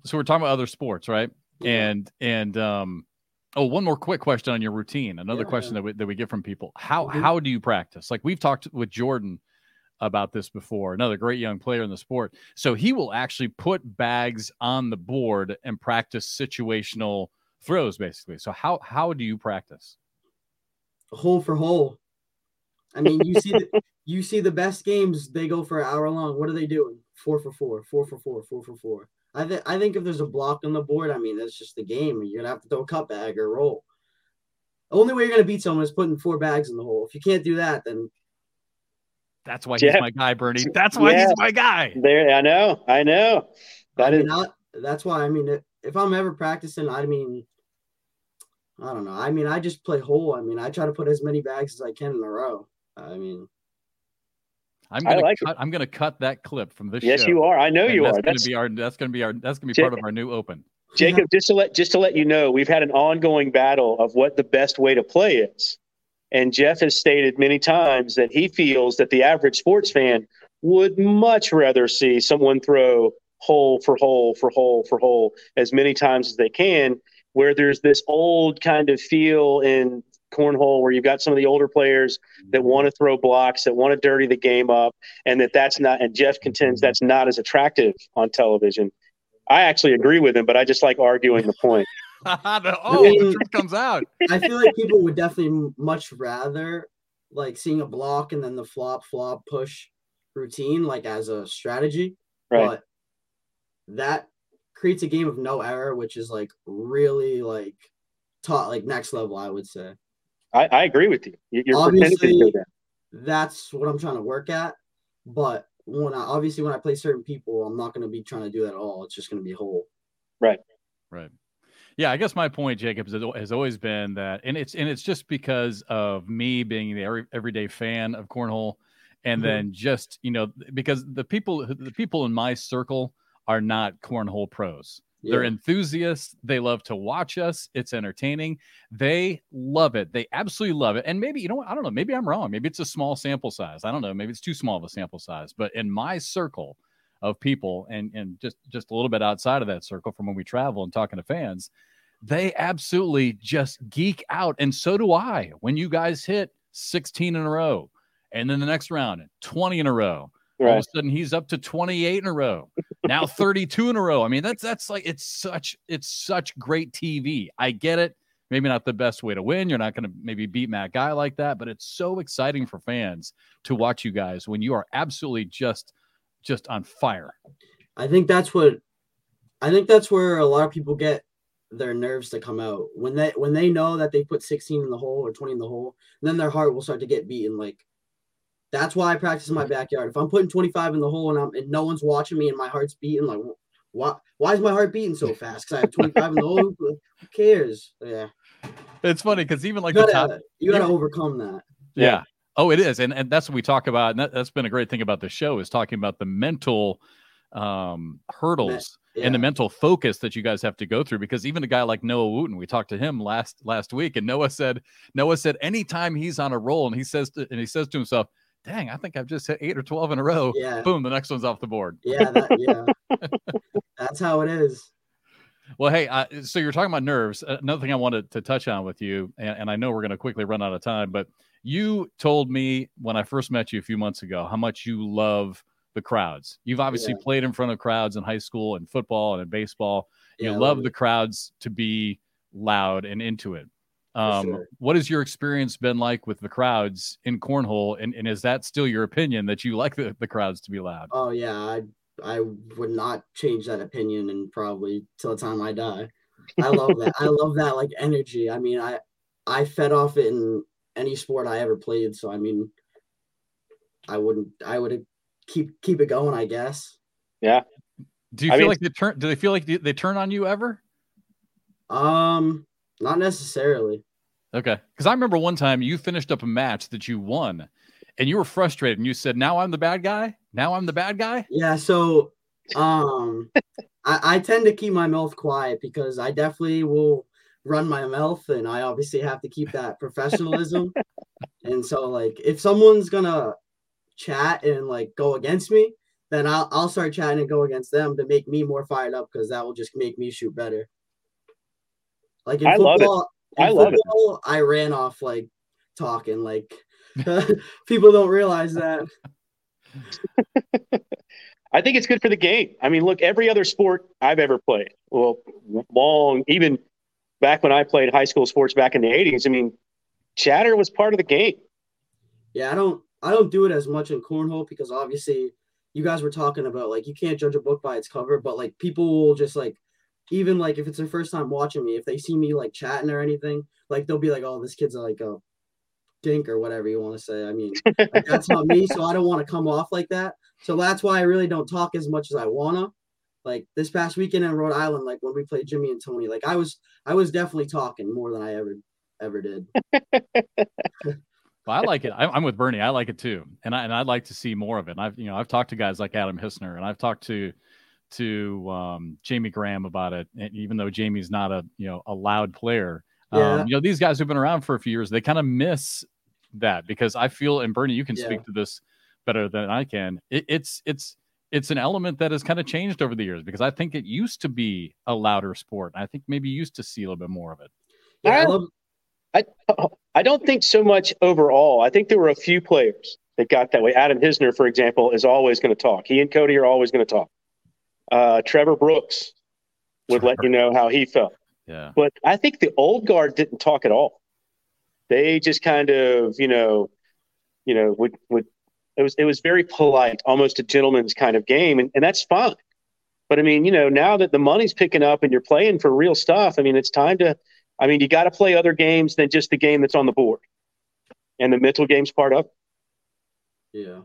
so we're talking about other sports, right? And and um, Oh, one more quick question on your routine. Another yeah, question that we that we get from people. How mm-hmm. how do you practice? Like we've talked with Jordan about this before. Another great young player in the sport. So he will actually put bags on the board and practice situational throws basically. So how how do you practice? Hole for hole. I mean, you see the, you see the best games, they go for an hour long. What are they doing? Four for four, four for four, four for four. I think I think if there's a block on the board, I mean that's just the game. You're gonna have to throw a cut bag or roll. The only way you're gonna beat someone is putting four bags in the hole. If you can't do that, then that's why he's my guy, Bernie. That's why yeah. he's my guy. There, I know, I know. That I is... mean, that's why I mean, if I'm ever practicing, I mean, I don't know. I mean, I just play hole. I mean, I try to put as many bags as I can in a row. I mean, I'm gonna like cut, I'm gonna cut that clip from this. Show. Yes, show, you are. I know you that's are. Gonna that's gonna be our. That's gonna be our. That's gonna be J- part of our new open. Jacob, just to let just to let you know, we've had an ongoing battle of what the best way to play is, and Jeff has stated many times that he feels that the average sports fan would much rather see someone throw hole for hole for hole for hole as many times as they can, where there's this old kind of feel in cornhole where you've got some of the older players that want to mm-hmm. throw blocks, that want to dirty the game up, and that that's not. And Jeff contends mm-hmm. that's not as attractive on television. I actually agree with him, but I just like arguing the point. the, oh, the truth comes out. I feel like people would definitely much rather like seeing a block and then the flop flop push routine like as a strategy. Right. But that creates a game of no error, which is like really like taught like next level, I would say. I, I agree with you. You're obviously that's what I'm trying to work at. But when I obviously when I play certain people, I'm not going to be trying to do that at all. It's just going to be whole. Right. Right. Yeah, I guess my point, Jacob, has always been that, and it's and it's just because of me being the every, everyday fan of cornhole, and mm-hmm. then just you know because the people the people in my circle are not cornhole pros. Yeah. They're enthusiasts. They love to watch us. It's entertaining. They love it. They absolutely love it. And maybe, you know what? I don't know. Maybe I'm wrong. Maybe it's a small sample size. I don't know. Maybe it's too small of a sample size. But in my circle of people and, and just, just a little bit outside of that circle from when we travel and talking to fans, they absolutely just geek out. And so do I when you guys hit 16 in a row and then the next round 20 in a row. All of a sudden, he's up to 28 in a row. Now 32 in a row. I mean, that's that's like it's such it's such great TV. I get it. Maybe not the best way to win. You're not going to maybe beat Matt Guy like that, but it's so exciting for fans to watch you guys when you are absolutely just just on fire. I think that's what I think that's where a lot of people get their nerves to come out when they when they know that they put 16 in the hole or 20 in the hole, then their heart will start to get beaten like that's why I practice in my backyard. If I'm putting 25 in the hole and I'm and no one's watching me and my heart's beating, like why why is my heart beating so fast? Because I have 25 in the hole. Who cares? Yeah. It's funny because even like you gotta, top, you gotta overcome that. Yeah. yeah. Oh, it is, and and that's what we talk about. And that, has been a great thing about the show is talking about the mental um hurdles yeah. and the mental focus that you guys have to go through because even a guy like Noah Wooten, we talked to him last last week, and Noah said Noah said anytime he's on a roll and he says to, and he says to himself, dang, I think I've just hit eight or 12 in a row. Yeah. Boom, the next one's off the board. Yeah. That, yeah. That's how it is. Well, hey, uh, so you're talking about nerves. Another thing I wanted to touch on with you, and, and I know we're going to quickly run out of time, but you told me when I first met you a few months ago how much you love the crowds. You've obviously yeah. played in front of crowds in high school and football and in baseball. You yeah, love the crowds to be loud and into it. Um, sure. What has your experience been like with the crowds in cornhole, and, and is that still your opinion that you like the, the crowds to be loud? Oh yeah, I I would not change that opinion, and probably till the time I die. I love that. I love that like energy. I mean, I I fed off it in any sport I ever played, so I mean, I wouldn't. I would keep keep it going. I guess. Yeah. Do you I feel mean, like they turn? Do they feel like they turn on you ever? Um, not necessarily. Okay. Because I remember one time you finished up a match that you won and you were frustrated and you said, Now I'm the bad guy. Now I'm the bad guy. Yeah. So um I, I tend to keep my mouth quiet because I definitely will run my mouth and I obviously have to keep that professionalism. and so like if someone's gonna chat and like go against me, then I'll I'll start chatting and go against them to make me more fired up because that will just make me shoot better. Like in I football, I love football, it. I ran off like talking. Like people don't realize that. I think it's good for the game. I mean, look, every other sport I've ever played, well, long, even back when I played high school sports back in the 80s, I mean, chatter was part of the game. Yeah, I don't I don't do it as much in cornhole because obviously you guys were talking about like you can't judge a book by its cover, but like people will just like even like if it's their first time watching me, if they see me like chatting or anything, like they'll be like, "Oh, this kid's like a dink or whatever you want to say." I mean, like, that's not me, so I don't want to come off like that. So that's why I really don't talk as much as I wanna. Like this past weekend in Rhode Island, like when we played Jimmy and Tony, like I was I was definitely talking more than I ever ever did. Well, I like it. I'm with Bernie. I like it too, and I and I'd like to see more of it. And I've you know I've talked to guys like Adam Hissner, and I've talked to to um, Jamie Graham about it, and even though Jamie's not a you know a loud player. Yeah. Um, you know these guys who've been around for a few years, they kind of miss that because I feel, and Bernie, you can yeah. speak to this better than I can. It, it's it's it's an element that has kind of changed over the years because I think it used to be a louder sport. I think maybe used to see a little bit more of it. Yeah, I, love- I I don't think so much overall. I think there were a few players that got that way. Adam Hisner, for example, is always going to talk. He and Cody are always going to talk. Uh, Trevor Brooks would let you know how he felt. Yeah. But I think the old guard didn't talk at all. They just kind of, you know, you know, would would it was it was very polite, almost a gentleman's kind of game, and, and that's fine. But I mean, you know, now that the money's picking up and you're playing for real stuff, I mean, it's time to. I mean, you got to play other games than just the game that's on the board, and the mental game's part of. It. Yeah.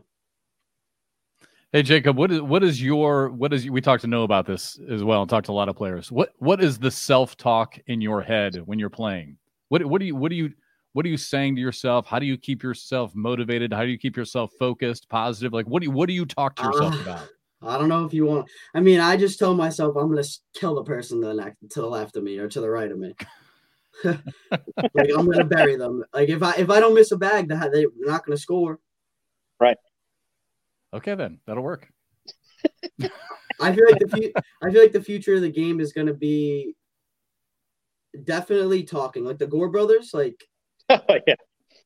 Hey Jacob, what is what is your what is we talked to know about this as well and talked to a lot of players. What what is the self talk in your head when you're playing? What what do you what do you what are you saying to yourself? How do you keep yourself motivated? How do you keep yourself focused, positive? Like what do you what do you talk to yourself uh, about? I don't know if you want. I mean, I just tell myself I'm gonna kill the person to the next, to the left of me or to the right of me. like I'm gonna bury them. Like if I if I don't miss a bag, they're not gonna score. Right. Okay, then that'll work. I feel like the fu- I feel like the future of the game is going to be definitely talking. Like the Gore brothers, like oh, yeah.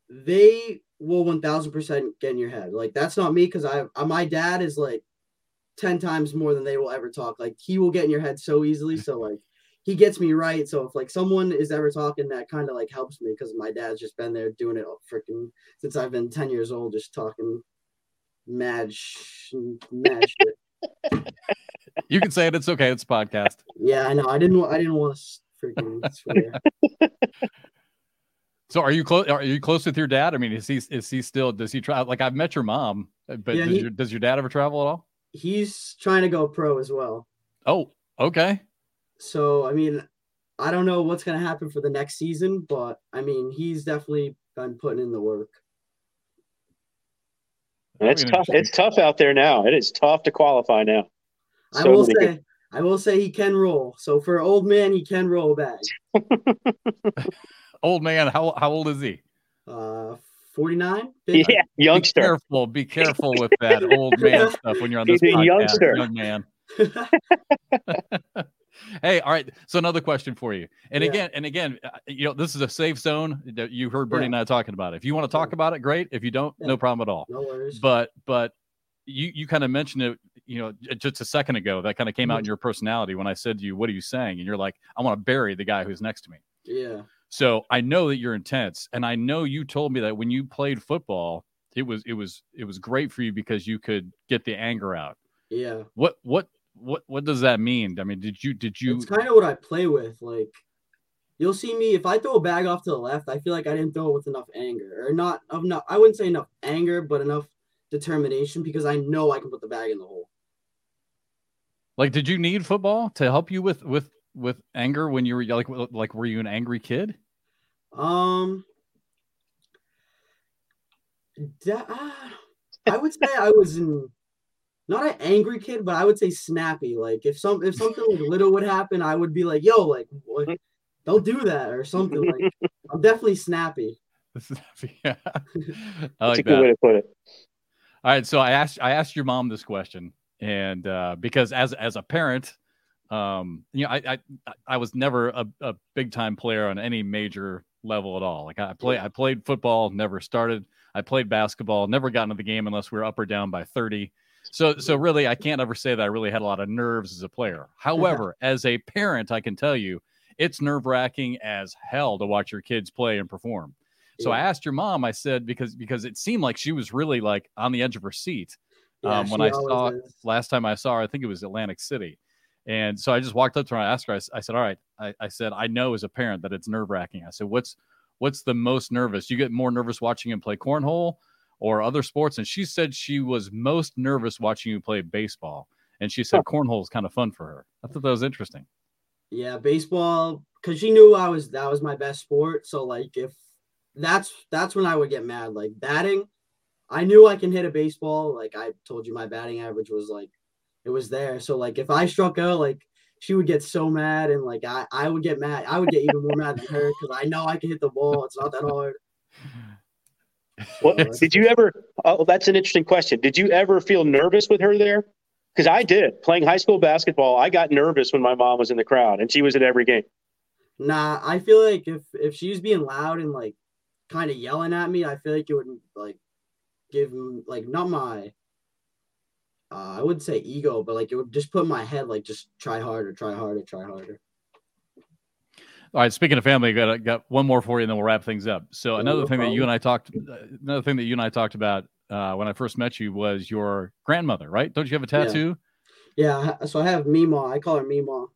they will one thousand percent get in your head. Like that's not me because I uh, my dad is like ten times more than they will ever talk. Like he will get in your head so easily. So like he gets me right. So if like someone is ever talking, that kind of like helps me because my dad's just been there doing it freaking since I've been ten years old, just talking mad, sh- mad. You can say it. It's okay. It's a podcast. Yeah, I know. I didn't. I didn't want to freaking swear. So are you close? Are you close with your dad? I mean, is he is he still? Does he travel? Like I've met your mom, but yeah, does, he, your, does your dad ever travel at all? He's trying to go pro as well. Oh, okay. So I mean, I don't know what's gonna happen for the next season, but I mean, he's definitely been putting in the work. It's tough. It's tough out there now. It is tough to qualify now. So I will say, good. I will say he can roll. So for an old man, he can roll back. old man, how how old is he? Uh, 49? Yeah, youngster. Be careful. Be careful with that old man stuff when you're on this He's podcast, youngster. young man. hey, all right. So another question for you. And yeah. again, and again, uh, you know, this is a safe zone that you heard Bernie yeah. and I talking about. If you want to talk about it, great. If you don't, yeah. no problem at all. No worries. But but you you kind of mentioned it, you know, just a second ago. That kind of came mm-hmm. out in your personality when I said to you, "What are you saying?" And you're like, "I want to bury the guy who's next to me." Yeah. So I know that you're intense, and I know you told me that when you played football, it was it was it was great for you because you could get the anger out. Yeah. What what what what does that mean? I mean, did you did you? It's kind of what I play with. Like, you'll see me if I throw a bag off to the left. I feel like I didn't throw it with enough anger, or not enough. I wouldn't say enough anger, but enough determination because I know I can put the bag in the hole. Like, did you need football to help you with with with anger when you were like like were you an angry kid? Um. Uh, I would say I was in not an angry kid, but I would say snappy. Like if some if something like little would happen, I would be like, "Yo, like, what? don't do that" or something. Like I'm definitely snappy. Snappy, yeah, I like That's a good way to put it. All right, so I asked I asked your mom this question, and uh, because as as a parent, um, you know, I I, I was never a, a big time player on any major level at all. Like I play I played football, never started. I played basketball, never got into the game unless we were up or down by 30. So, so really, I can't ever say that I really had a lot of nerves as a player. However, as a parent, I can tell you it's nerve wracking as hell to watch your kids play and perform. So yeah. I asked your mom. I said because because it seemed like she was really like on the edge of her seat yeah, um, when I saw is. last time I saw her. I think it was Atlantic City, and so I just walked up to her. And I asked her. I, I said, "All right." I, I said, "I know as a parent that it's nerve wracking." I said, "What's what's the most nervous? You get more nervous watching him play cornhole or other sports. And she said she was most nervous watching you play baseball. And she said cornhole is kind of fun for her. I thought that was interesting. Yeah, baseball, because she knew I was that was my best sport. So like if that's that's when I would get mad. Like batting, I knew I can hit a baseball. Like I told you, my batting average was like it was there. So like if I struck out, like she would get so mad, and like I I would get mad. I would get even more mad than her because I know I can hit the ball. It's not that hard. Well, did you ever? Oh, that's an interesting question. Did you ever feel nervous with her there? Because I did. Playing high school basketball, I got nervous when my mom was in the crowd, and she was at every game. Nah, I feel like if if she was being loud and like kind of yelling at me, I feel like it would like give like not my uh, I wouldn't say ego, but like it would just put my head like just try harder, try harder, try harder. All right. Speaking of family, got got one more for you, and then we'll wrap things up. So another no thing problem. that you and I talked, another thing that you and I talked about uh, when I first met you was your grandmother, right? Don't you have a tattoo? Yeah. yeah so I have Mima. I call her Mima.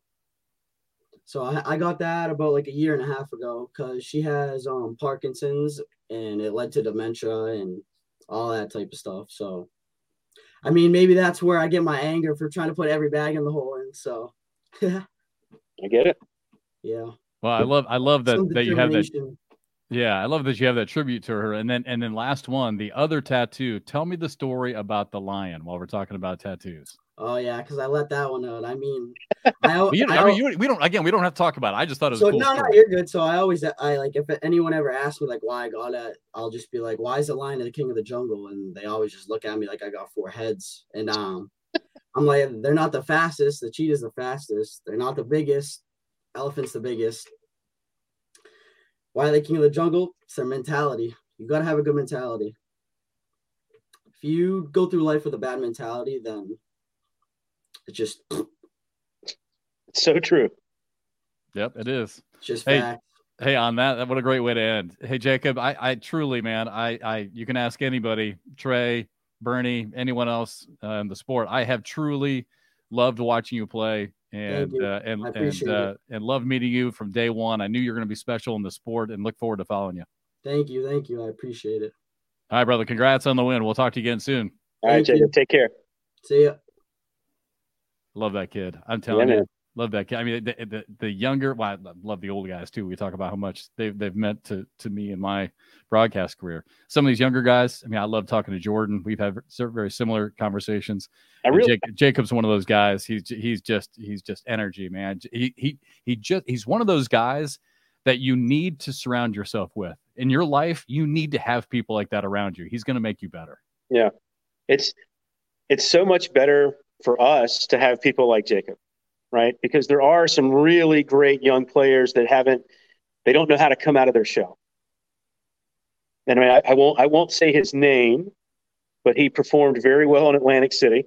So I, I got that about like a year and a half ago because she has um Parkinson's and it led to dementia and all that type of stuff. So I mean maybe that's where I get my anger for trying to put every bag in the hole And So I get it. Yeah. Well, I love I love that that you have that yeah, I love that you have that tribute to her. And then and then last one, the other tattoo. Tell me the story about the lion while we're talking about tattoos. Oh yeah, because I let that one out. I mean, I, you, I, I mean, you, we don't. Again, we don't have to talk about it. I just thought it was. So cool no, story. no, you're good. So I always, I like if anyone ever asks me like why I got it, I'll just be like, why is the lion the king of the jungle? And they always just look at me like I got four heads. And um, I'm like, they're not the fastest. The cheetah's the fastest. They're not the biggest. Elephant's the biggest. Why are they king of the jungle? It's their mentality. You got to have a good mentality. If you go through life with a bad mentality, then it's just it's so true. Yep, it is. It's just hey, fact. Hey, on that, what a great way to end. Hey, Jacob, I, I truly, man, I, I, you can ask anybody, Trey, Bernie, anyone else uh, in the sport. I have truly loved watching you play and uh, and and uh, and loved meeting you from day one. I knew you're going to be special in the sport, and look forward to following you. Thank you, thank you. I appreciate it. All right, brother. Congrats on the win. We'll talk to you again soon. All right, Jacob. Take care. See ya. Love that kid. I'm telling yeah, you. Love that. I mean, the, the, the younger, well, I love the old guys too. We talk about how much they've, they've meant to, to me in my broadcast career. Some of these younger guys, I mean, I love talking to Jordan. We've had very similar conversations. I really, Jake, Jacob's one of those guys. He's, he's just, he's just energy, man. He, he, he just, he's one of those guys that you need to surround yourself with in your life. You need to have people like that around you. He's going to make you better. Yeah. It's, it's so much better for us to have people like Jacob right? Because there are some really great young players that haven't, they don't know how to come out of their shell. And I, mean, I, I won't, I won't say his name, but he performed very well in Atlantic City.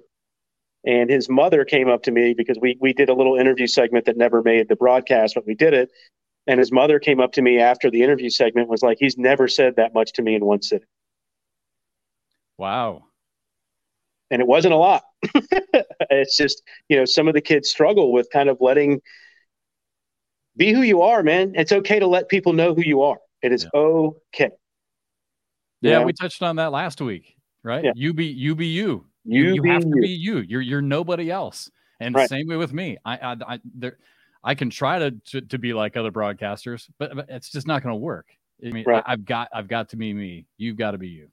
And his mother came up to me because we we did a little interview segment that never made the broadcast, but we did it. And his mother came up to me after the interview segment was like, he's never said that much to me in one sitting. Wow and it wasn't a lot. it's just, you know, some of the kids struggle with kind of letting be who you are, man. It's okay to let people know who you are. It is yeah. okay. Yeah, we touched on that last week, right? Yeah. You be you be you. You, you, you have you. to be you. You're you're nobody else. And right. the same way with me. I I, I there I can try to, to, to be like other broadcasters, but, but it's just not going to work. I mean, right. I, I've got I've got to be me. You've got to be you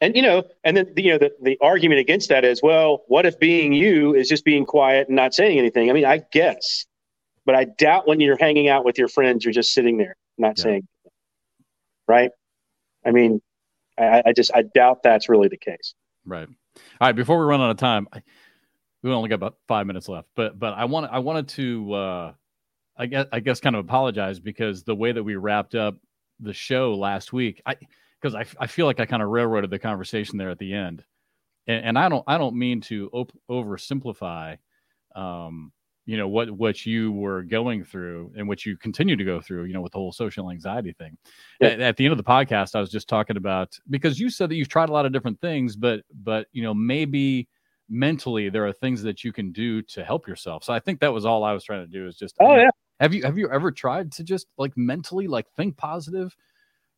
and you know, and then you know the, the argument against that is, well, what if being you is just being quiet and not saying anything? I mean, I guess, but I doubt when you're hanging out with your friends, you're just sitting there not yeah. saying, anything. right? I mean, I, I, just I doubt that's really the case. Right. All right. Before we run out of time, I, we only got about five minutes left, but but I want I wanted to uh, I guess I guess kind of apologize because the way that we wrapped up the show last week, I because I, I feel like I kind of railroaded the conversation there at the end, and, and I don't I don't mean to op- oversimplify, um, you know what what you were going through and what you continue to go through, you know, with the whole social anxiety thing. Yeah. At, at the end of the podcast, I was just talking about because you said that you've tried a lot of different things, but but you know maybe mentally there are things that you can do to help yourself. So I think that was all I was trying to do is just oh yeah. Have you have you ever tried to just like mentally like think positive?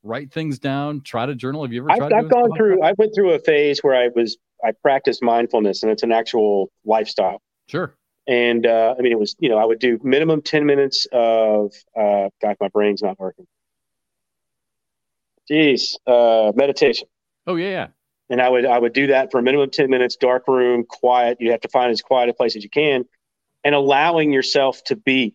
Write things down, try to journal? Have you ever tried? I've, I've gone through. Like I went through a phase where I was I practiced mindfulness, and it's an actual lifestyle. Sure. And uh, I mean, it was you know I would do minimum ten minutes of uh, God, my brain's not working. Jeez, uh, meditation. Oh yeah, yeah. And I would I would do that for a minimum ten minutes, dark room, quiet. You have to find as quiet a place as you can, and allowing yourself to be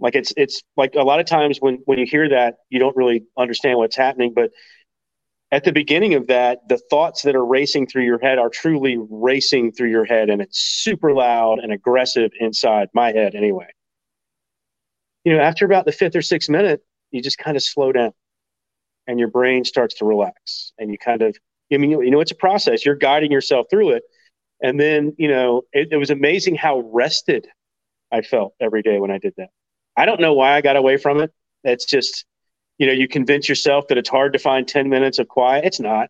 like it's it's like a lot of times when when you hear that, you don't really understand what's happening. But at the beginning of that, the thoughts that are racing through your head are truly racing through your head, and it's super loud and aggressive inside my head anyway. You know, after about the fifth or sixth minute, you just kind of slow down and your brain starts to relax and you kind of I mean, you know, it's a process. You're guiding yourself through it. And then, you know, it, it was amazing how rested I felt every day when I did that. I don't know why I got away from it. It's just, you know, you convince yourself that it's hard to find 10 minutes of quiet. It's not.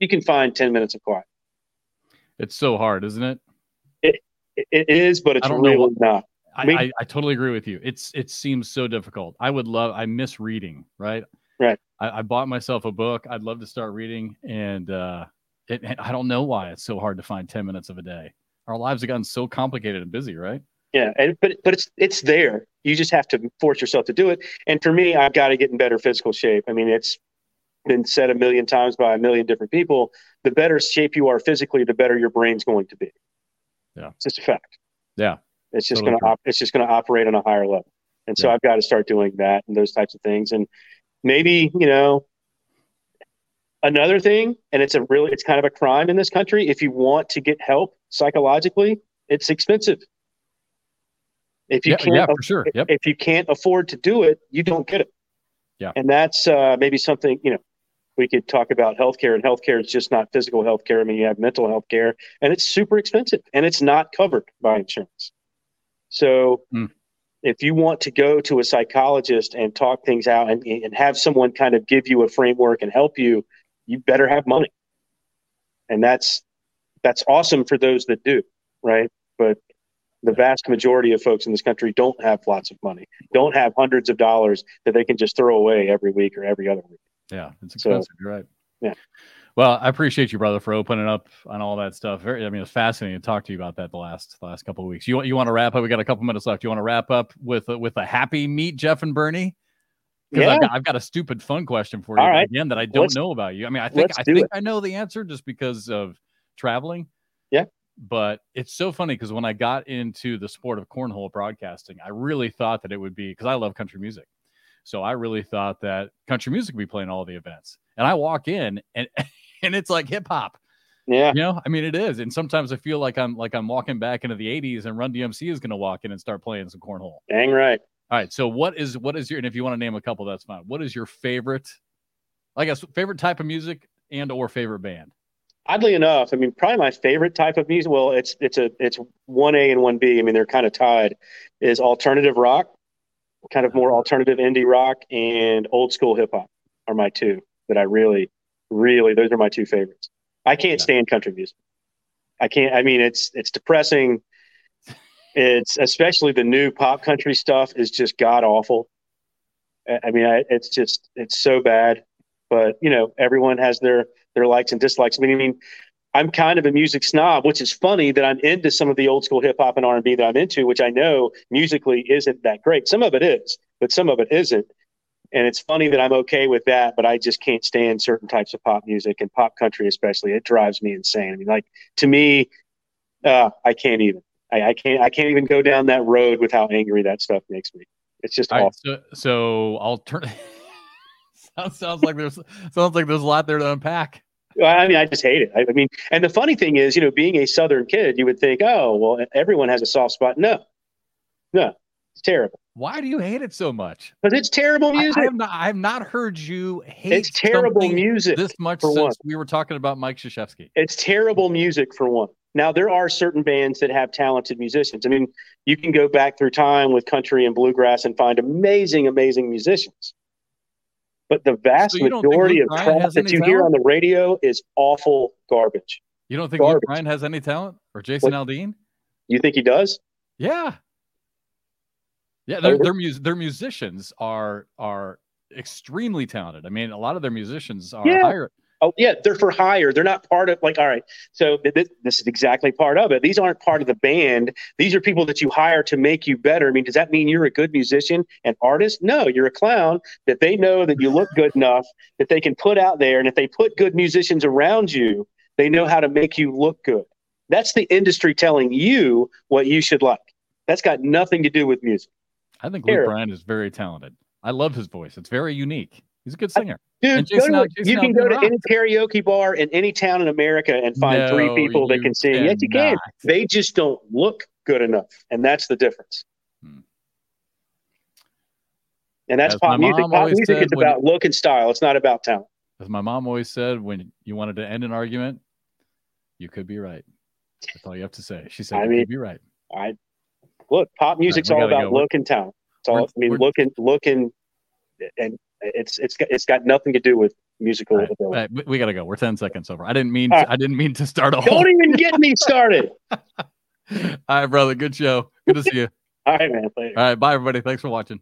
You can find 10 minutes of quiet. It's so hard, isn't it? It, it is, but it's really what, not. I, I, I, totally agree with you. It's it seems so difficult. I would love. I miss reading. Right. Right. I, I bought myself a book. I'd love to start reading, and uh, it, I don't know why it's so hard to find ten minutes of a day. Our lives have gotten so complicated and busy, right? Yeah, and but but it's it's there. You just have to force yourself to do it. And for me, I've got to get in better physical shape. I mean, it's been said a million times by a million different people. The better shape you are physically, the better your brain's going to be. Yeah, it's just a fact. Yeah, it's just totally going to op- it's just to operate on a higher level. And so yeah. I've got to start doing that and those types of things. And maybe you know another thing, and it's a really it's kind of a crime in this country. If you want to get help psychologically, it's expensive. If you yeah, can't, yeah, for sure. Yep. If you can't afford to do it, you don't get it. Yeah. And that's uh, maybe something, you know, we could talk about healthcare and healthcare is just not physical healthcare. I mean, you have mental health care and it's super expensive and it's not covered by insurance. So mm. if you want to go to a psychologist and talk things out and, and have someone kind of give you a framework and help you, you better have money. And that's, that's awesome for those that do. Right. But the vast majority of folks in this country don't have lots of money, don't have hundreds of dollars that they can just throw away every week or every other week. Yeah, it's expensive. So, right. Yeah. Well, I appreciate you, brother, for opening up on all that stuff. Very, I mean, it's fascinating to talk to you about that the last the last couple of weeks. You you want to wrap up? We got a couple minutes left. You want to wrap up with with a happy meet Jeff and Bernie? Because yeah. I've, got, I've got a stupid fun question for you right. again that I don't let's, know about you. I mean, I think I think it. I know the answer just because of traveling. Yeah but it's so funny because when I got into the sport of cornhole broadcasting, I really thought that it would be because I love country music. So I really thought that country music would be playing all the events. And I walk in and and it's like hip hop. Yeah. You know, I mean it is. And sometimes I feel like I'm like I'm walking back into the 80s and Run DMC is gonna walk in and start playing some cornhole. Dang right. All right. So what is what is your and if you want to name a couple, that's fine. What is your favorite, I guess, favorite type of music and or favorite band? Oddly enough, I mean, probably my favorite type of music. Well, it's it's a it's one A and one B. I mean, they're kind of tied. Is alternative rock, kind of more alternative indie rock, and old school hip hop are my two that I really, really. Those are my two favorites. I can't yeah. stand country music. I can't. I mean, it's it's depressing. It's especially the new pop country stuff is just god awful. I mean, I, it's just it's so bad. But you know, everyone has their their likes and dislikes. I mean, I mean, I'm kind of a music snob, which is funny that I'm into some of the old school hip hop and R and B that I'm into, which I know musically isn't that great. Some of it is, but some of it isn't. And it's funny that I'm okay with that, but I just can't stand certain types of pop music and pop country, especially. It drives me insane. I mean, like to me, uh, I can't even. I, I, can't. I can't even go down that road with how angry that stuff makes me. It's just awful. Right, so, so alternative. sounds, sounds like there's sounds like there's a lot there to unpack. I mean, I just hate it. I, mean, and the funny thing is, you know, being a Southern kid, you would think, oh, well, everyone has a soft spot. No, no, it's terrible. Why do you hate it so much? Because it's terrible music. I, I, have not, I have not heard you hate. It's terrible music this much since one. we were talking about Mike Krzyzewski. It's terrible music for one. Now there are certain bands that have talented musicians. I mean, you can go back through time with country and bluegrass and find amazing, amazing musicians. But the vast so majority of crap that you talent? hear on the radio is awful garbage. You don't think garbage. Luke Bryan has any talent or Jason what? Aldean? You think he does? Yeah. Yeah, oh, their their, mus- their musicians are are extremely talented. I mean, a lot of their musicians are yeah. higher Oh yeah, they're for hire. They're not part of like all right. So this, this, is exactly part of it. These aren't part of the band. These are people that you hire to make you better. I mean, does that mean you're a good musician and artist? No, you're a clown that they know that you look good enough that they can put out there and if they put good musicians around you, they know how to make you look good. That's the industry telling you what you should like. That's got nothing to do with music. I think Luke Bryan is very talented. I love his voice. It's very unique. He's a good singer. Dude, to, you can go to any karaoke bar in any town in America and find no, three people that can sing. Yes, you can. They just don't look good enough, and that's the difference. Hmm. And that's As pop music. Pop music is about you, look and style. It's not about talent. As my mom always said, when you wanted to end an argument, you could be right. That's all you have to say. She said, I mean, "You could be right." I look. Pop music's right, all about go. look and talent. It's all, I mean, looking, looking, and it's it's it's got nothing to do with musical right. ability. Right. We got to go. We're ten seconds over. I didn't mean. To, I didn't mean to start a. Whole Don't whole... even get me started. all right, brother. Good show. Good to see you. all right, man. Later. All right, bye, everybody. Thanks for watching.